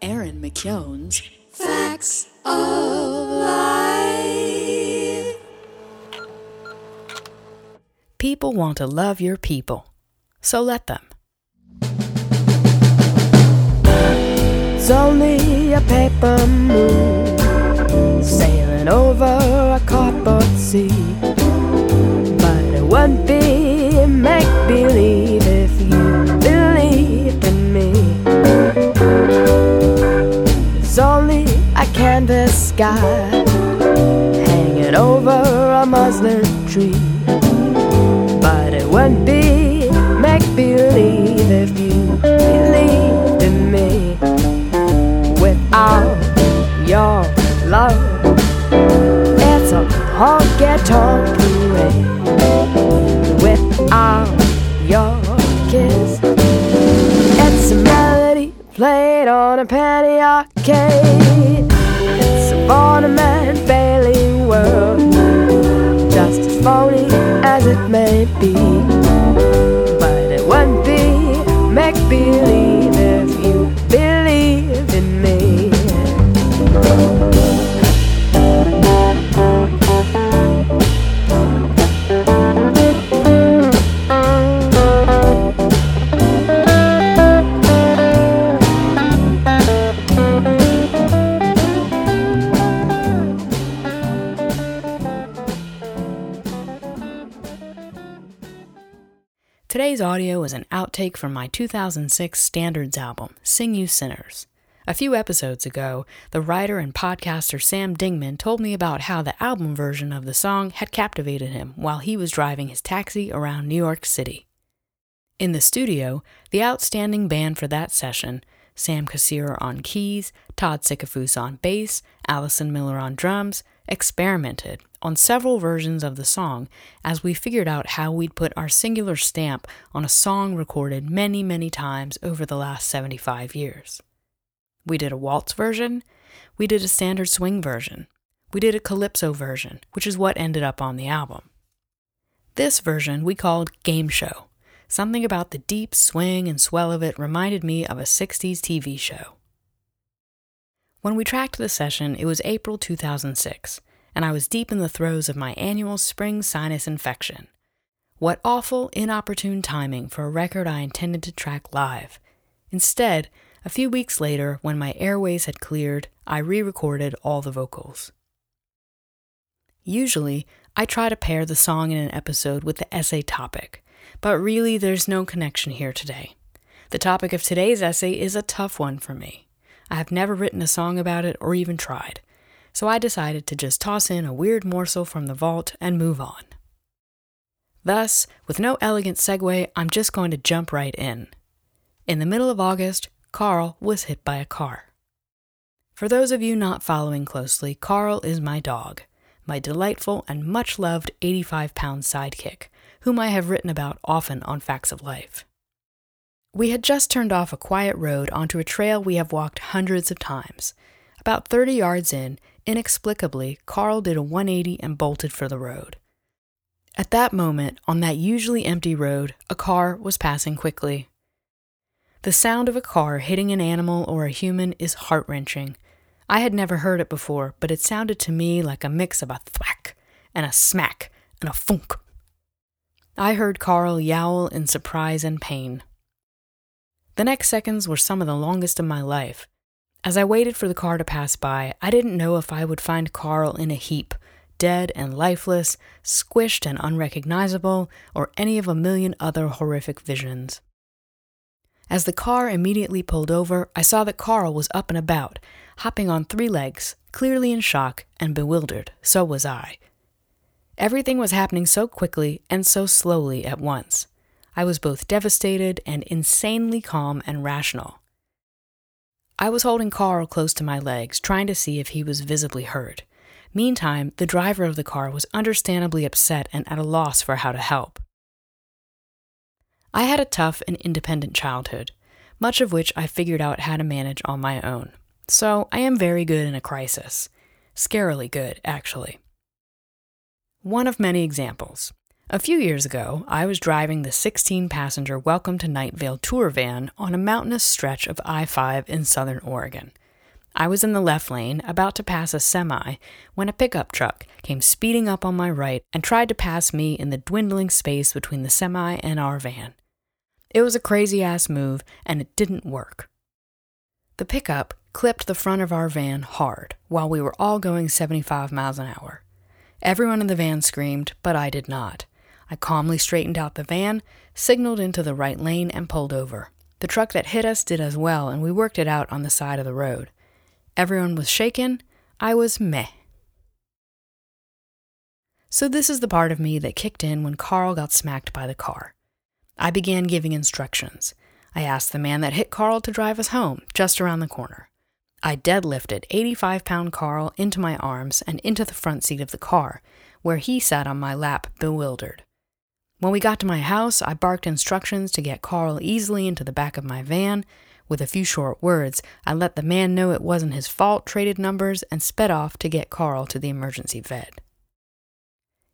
Erin McKeown's Fax of Life. People want to love your people, so let them. It's only a paper moon sailing over a cardboard sea. But it won't be sky hanging over a muslin tree. But it won't be make believe if you believed in me. Without your love, it's a honky tonk parade. Without your kiss, it's a melody played on a penny arcade. It's a Barnum Bailey world, just as phony as it may be. But it won't be make believe Today's audio is an outtake from my 2006 Standards album, Sing You Sinners. A few episodes ago, the writer and podcaster Sam Dingman told me about how the album version of the song had captivated him while he was driving his taxi around New York City. In the studio, the outstanding band for that session, Sam Kassir on keys, Todd Sickafoose on bass, Allison Miller on drums, experimented on several versions of the song as we figured out how we'd put our singular stamp on a song recorded many, many times over the last 75 years. We did a waltz version, we did a standard swing version, we did a calypso version, which is what ended up on the album. This version we called Game Show. Something about the deep swing and swell of it reminded me of a 60s TV show. When we tracked the session, it was April 2006, and I was deep in the throes of my annual spring sinus infection. What awful, inopportune timing for a record I intended to track live. Instead, a few weeks later, when my airways had cleared, I re recorded all the vocals. Usually, I try to pair the song in an episode with the essay topic, but really there's no connection here today. The topic of today's essay is a tough one for me. I have never written a song about it or even tried, so I decided to just toss in a weird morsel from the vault and move on. Thus, with no elegant segue, I'm just going to jump right in. In the middle of August, Carl was hit by a car. For those of you not following closely, Carl is my dog, my delightful and much loved 85 pound sidekick, whom I have written about often on Fax of Life. We had just turned off a quiet road onto a trail we have walked hundreds of times. About 30 yards in, inexplicably, Carl did a 180 and bolted for the road. At that moment, on that usually empty road, a car was passing quickly. The sound of a car hitting an animal or a human is heart wrenching. I had never heard it before, but it sounded to me like a mix of a thwack and a smack and a funk. I heard Carl yowl in surprise and pain. The next seconds were some of the longest of my life. As I waited for the car to pass by, I didn't know if I would find Carl in a heap, dead and lifeless, squished and unrecognizable, or any of a million other horrific visions. As the car immediately pulled over, I saw that Carl was up and about, hopping on three legs, clearly in shock and bewildered. So was I. Everything was happening so quickly and so slowly at once. I was both devastated and insanely calm and rational. I was holding Carl close to my legs, trying to see if he was visibly hurt. Meantime, the driver of the car was understandably upset and at a loss for how to help. I had a tough and independent childhood, much of which I figured out how to manage on my own. So I am very good in a crisis. Scarily good, actually. One of many examples. A few years ago, I was driving the 16 passenger Welcome to Night Vale tour van on a mountainous stretch of I 5 in southern Oregon. I was in the left lane, about to pass a semi, when a pickup truck came speeding up on my right and tried to pass me in the dwindling space between the semi and our van. It was a crazy ass move, and it didn't work. The pickup clipped the front of our van hard while we were all going 75 miles an hour. Everyone in the van screamed, but I did not. I calmly straightened out the van, signaled into the right lane, and pulled over. The truck that hit us did as well, and we worked it out on the side of the road. Everyone was shaken. I was meh. So, this is the part of me that kicked in when Carl got smacked by the car. I began giving instructions. I asked the man that hit Carl to drive us home, just around the corner. I deadlifted 85 pound Carl into my arms and into the front seat of the car, where he sat on my lap, bewildered. When we got to my house, I barked instructions to get Carl easily into the back of my van. With a few short words, I let the man know it wasn't his fault, traded numbers, and sped off to get Carl to the emergency vet.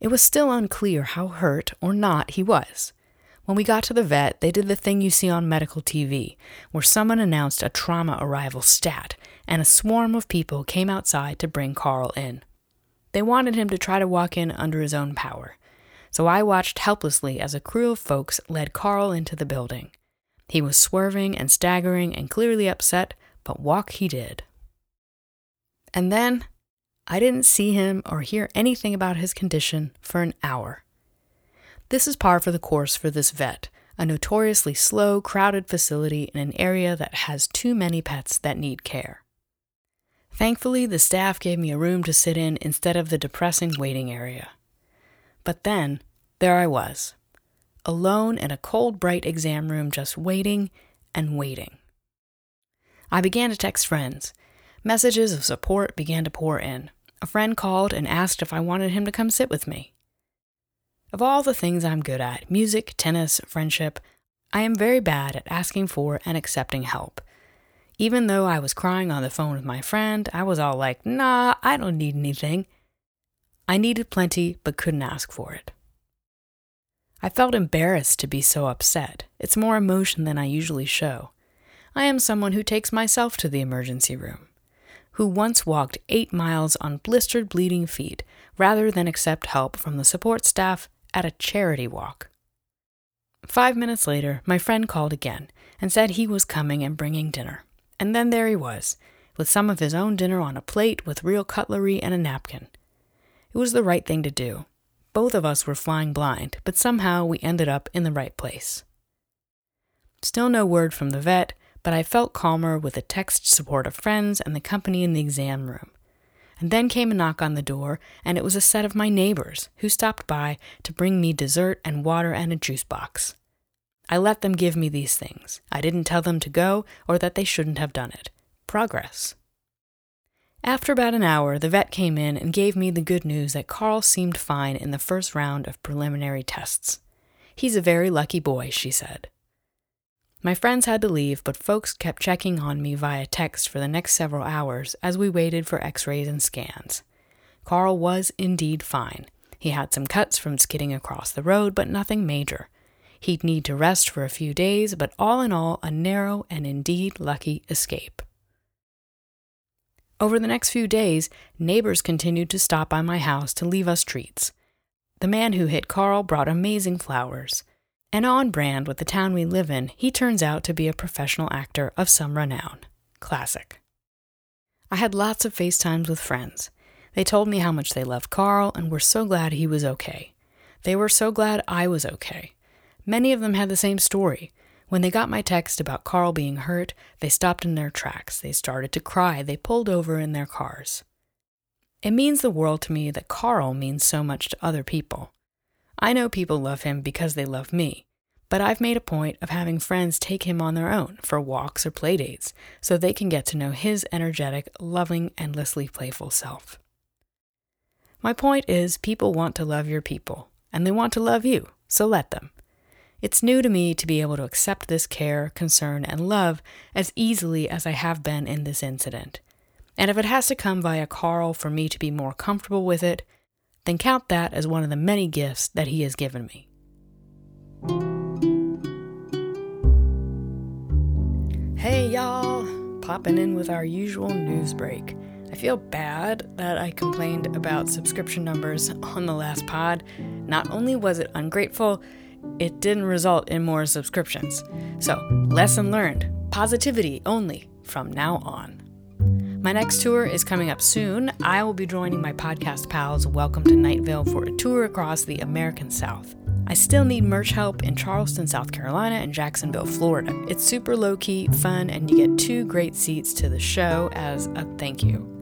It was still unclear how hurt or not he was. When we got to the vet, they did the thing you see on medical TV, where someone announced a trauma arrival stat, and a swarm of people came outside to bring Carl in. They wanted him to try to walk in under his own power so I watched helplessly as a crew of folks led Carl into the building. He was swerving and staggering and clearly upset, but walk he did. And then I didn't see him or hear anything about his condition for an hour. This is par for the course for this vet, a notoriously slow, crowded facility in an area that has too many pets that need care. Thankfully, the staff gave me a room to sit in instead of the depressing waiting area. But then, there I was, alone in a cold, bright exam room, just waiting and waiting. I began to text friends. Messages of support began to pour in. A friend called and asked if I wanted him to come sit with me. Of all the things I'm good at music, tennis, friendship I am very bad at asking for and accepting help. Even though I was crying on the phone with my friend, I was all like, nah, I don't need anything. I needed plenty, but couldn't ask for it. I felt embarrassed to be so upset. It's more emotion than I usually show. I am someone who takes myself to the emergency room, who once walked eight miles on blistered, bleeding feet rather than accept help from the support staff at a charity walk. Five minutes later, my friend called again and said he was coming and bringing dinner. And then there he was, with some of his own dinner on a plate with real cutlery and a napkin. It was the right thing to do. Both of us were flying blind, but somehow we ended up in the right place. Still no word from the vet, but I felt calmer with the text support of friends and the company in the exam room. And then came a knock on the door, and it was a set of my neighbors who stopped by to bring me dessert and water and a juice box. I let them give me these things. I didn't tell them to go or that they shouldn't have done it. Progress. After about an hour, the vet came in and gave me the good news that Carl seemed fine in the first round of preliminary tests. He's a very lucky boy, she said. My friends had to leave, but folks kept checking on me via text for the next several hours as we waited for x rays and scans. Carl was indeed fine. He had some cuts from skidding across the road, but nothing major. He'd need to rest for a few days, but all in all, a narrow and indeed lucky escape. Over the next few days, neighbors continued to stop by my house to leave us treats. The man who hit Carl brought amazing flowers. And on brand with the town we live in, he turns out to be a professional actor of some renown. Classic. I had lots of FaceTimes with friends. They told me how much they loved Carl and were so glad he was okay. They were so glad I was okay. Many of them had the same story when they got my text about Carl being hurt, they stopped in their tracks. They started to cry. They pulled over in their cars. It means the world to me that Carl means so much to other people. I know people love him because they love me, but I've made a point of having friends take him on their own for walks or playdates so they can get to know his energetic, loving, endlessly playful self. My point is, people want to love your people, and they want to love you, so let them. It's new to me to be able to accept this care, concern, and love as easily as I have been in this incident. And if it has to come via Carl for me to be more comfortable with it, then count that as one of the many gifts that He has given me. Hey, y'all! Popping in with our usual news break. I feel bad that I complained about subscription numbers on the last pod. Not only was it ungrateful, it didn't result in more subscriptions. So, lesson learned positivity only from now on. My next tour is coming up soon. I will be joining my podcast pals Welcome to Night Vale for a tour across the American South. I still need merch help in Charleston, South Carolina, and Jacksonville, Florida. It's super low key, fun, and you get two great seats to the show as a thank you.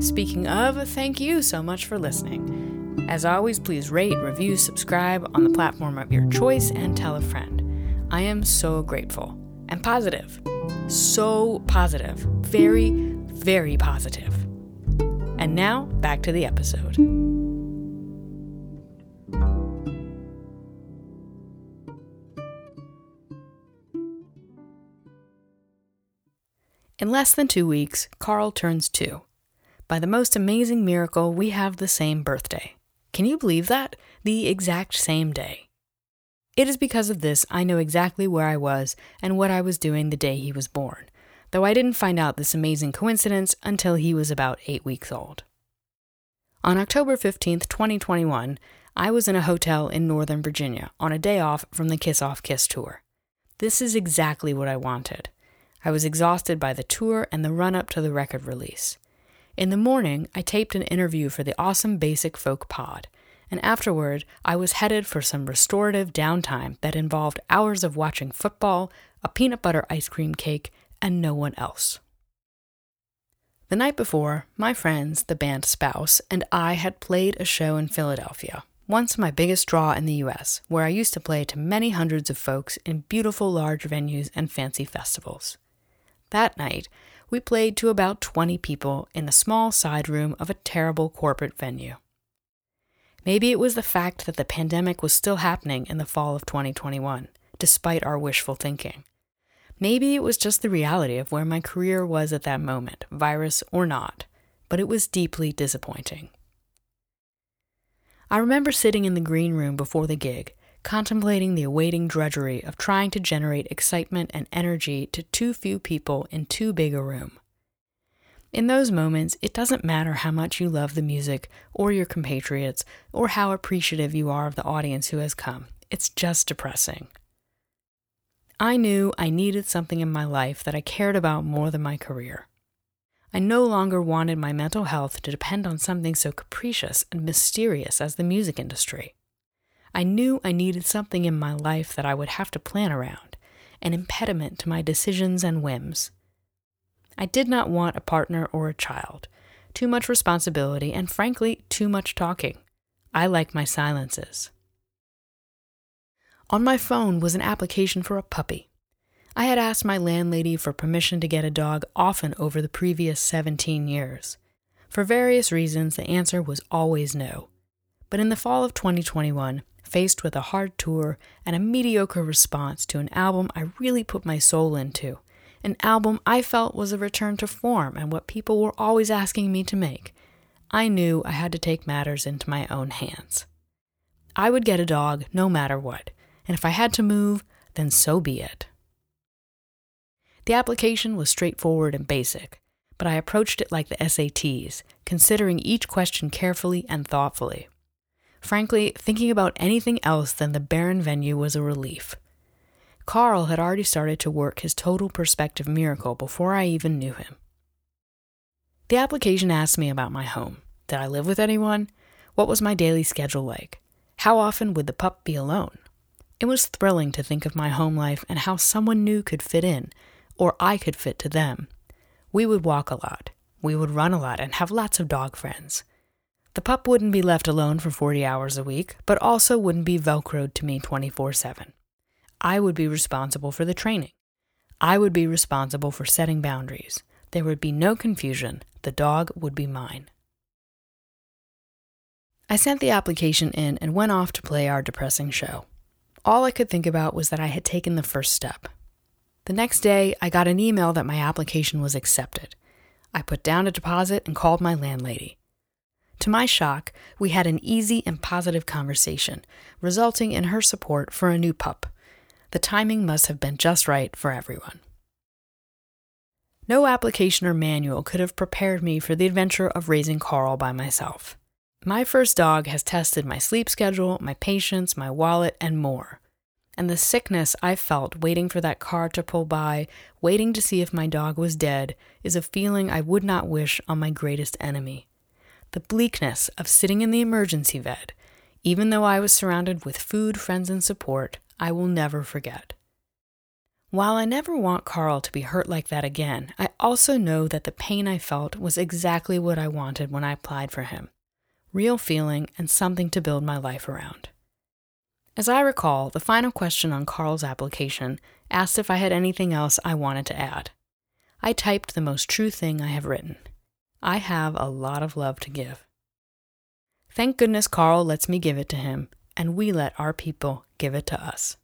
Speaking of, thank you so much for listening. As always, please rate, review, subscribe on the platform of your choice, and tell a friend. I am so grateful and positive. So positive. Very, very positive. And now, back to the episode. In less than two weeks, Carl turns two. By the most amazing miracle, we have the same birthday. Can you believe that? The exact same day. It is because of this I know exactly where I was and what I was doing the day he was born, though I didn't find out this amazing coincidence until he was about eight weeks old. On October 15th, 2021, I was in a hotel in Northern Virginia on a day off from the Kiss Off Kiss tour. This is exactly what I wanted. I was exhausted by the tour and the run up to the record release. In the morning, I taped an interview for the awesome Basic Folk pod, and afterward, I was headed for some restorative downtime that involved hours of watching football, a peanut butter ice cream cake, and no one else. The night before, my friends, the band Spouse, and I had played a show in Philadelphia, once my biggest draw in the US, where I used to play to many hundreds of folks in beautiful large venues and fancy festivals. That night, we played to about 20 people in the small side room of a terrible corporate venue. Maybe it was the fact that the pandemic was still happening in the fall of 2021, despite our wishful thinking. Maybe it was just the reality of where my career was at that moment, virus or not, but it was deeply disappointing. I remember sitting in the green room before the gig, contemplating the awaiting drudgery of trying to generate excitement and energy to too few people in too big a room. In those moments, it doesn't matter how much you love the music or your compatriots or how appreciative you are of the audience who has come. It's just depressing. I knew I needed something in my life that I cared about more than my career. I no longer wanted my mental health to depend on something so capricious and mysterious as the music industry. I knew I needed something in my life that I would have to plan around, an impediment to my decisions and whims. I did not want a partner or a child, too much responsibility, and frankly, too much talking. I like my silences. On my phone was an application for a puppy. I had asked my landlady for permission to get a dog often over the previous 17 years. For various reasons, the answer was always no. But in the fall of 2021, faced with a hard tour and a mediocre response to an album I really put my soul into, an album I felt was a return to form and what people were always asking me to make, I knew I had to take matters into my own hands. I would get a dog no matter what, and if I had to move, then so be it. The application was straightforward and basic, but I approached it like the SATs, considering each question carefully and thoughtfully. Frankly, thinking about anything else than the barren venue was a relief. Carl had already started to work his total perspective miracle before I even knew him. The application asked me about my home. Did I live with anyone? What was my daily schedule like? How often would the pup be alone? It was thrilling to think of my home life and how someone new could fit in, or I could fit to them. We would walk a lot. We would run a lot and have lots of dog friends. The pup wouldn't be left alone for 40 hours a week, but also wouldn't be velcroed to me 24 7. I would be responsible for the training. I would be responsible for setting boundaries. There would be no confusion. The dog would be mine. I sent the application in and went off to play our depressing show. All I could think about was that I had taken the first step. The next day, I got an email that my application was accepted. I put down a deposit and called my landlady. To my shock, we had an easy and positive conversation, resulting in her support for a new pup. The timing must have been just right for everyone. No application or manual could have prepared me for the adventure of raising Carl by myself. My first dog has tested my sleep schedule, my patience, my wallet, and more. And the sickness I felt waiting for that car to pull by, waiting to see if my dog was dead, is a feeling I would not wish on my greatest enemy. The bleakness of sitting in the emergency vet, even though I was surrounded with food, friends, and support, I will never forget. While I never want Carl to be hurt like that again, I also know that the pain I felt was exactly what I wanted when I applied for him real feeling and something to build my life around. As I recall, the final question on Carl's application asked if I had anything else I wanted to add. I typed the most true thing I have written. I have a lot of love to give. Thank goodness Carl lets me give it to him, and we let our people give it to us.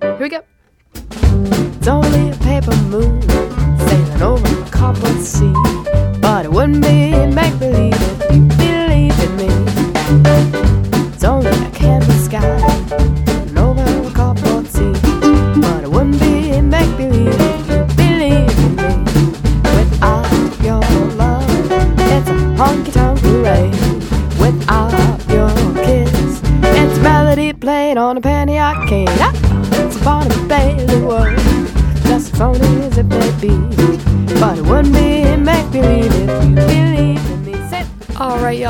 Here we go. It's only a paper moon sailing over a copper sea. But it wouldn't be make believe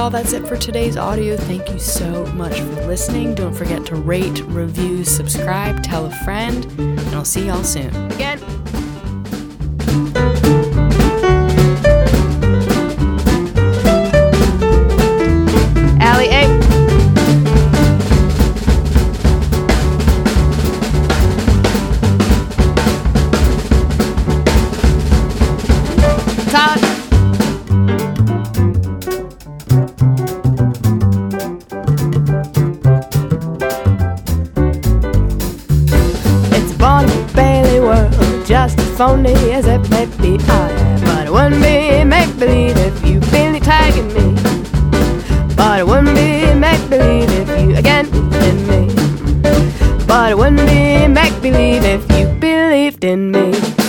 y'all, that's it for today's audio. Thank you so much for listening. Don't forget to rate, review, subscribe, tell a friend, and I'll see y'all soon. again. Just as phony as it may be. I but it wouldn't be make believe if you been tagging me. But it wouldn't be make believe if you again in me. But it wouldn't be make believe if you believed in me.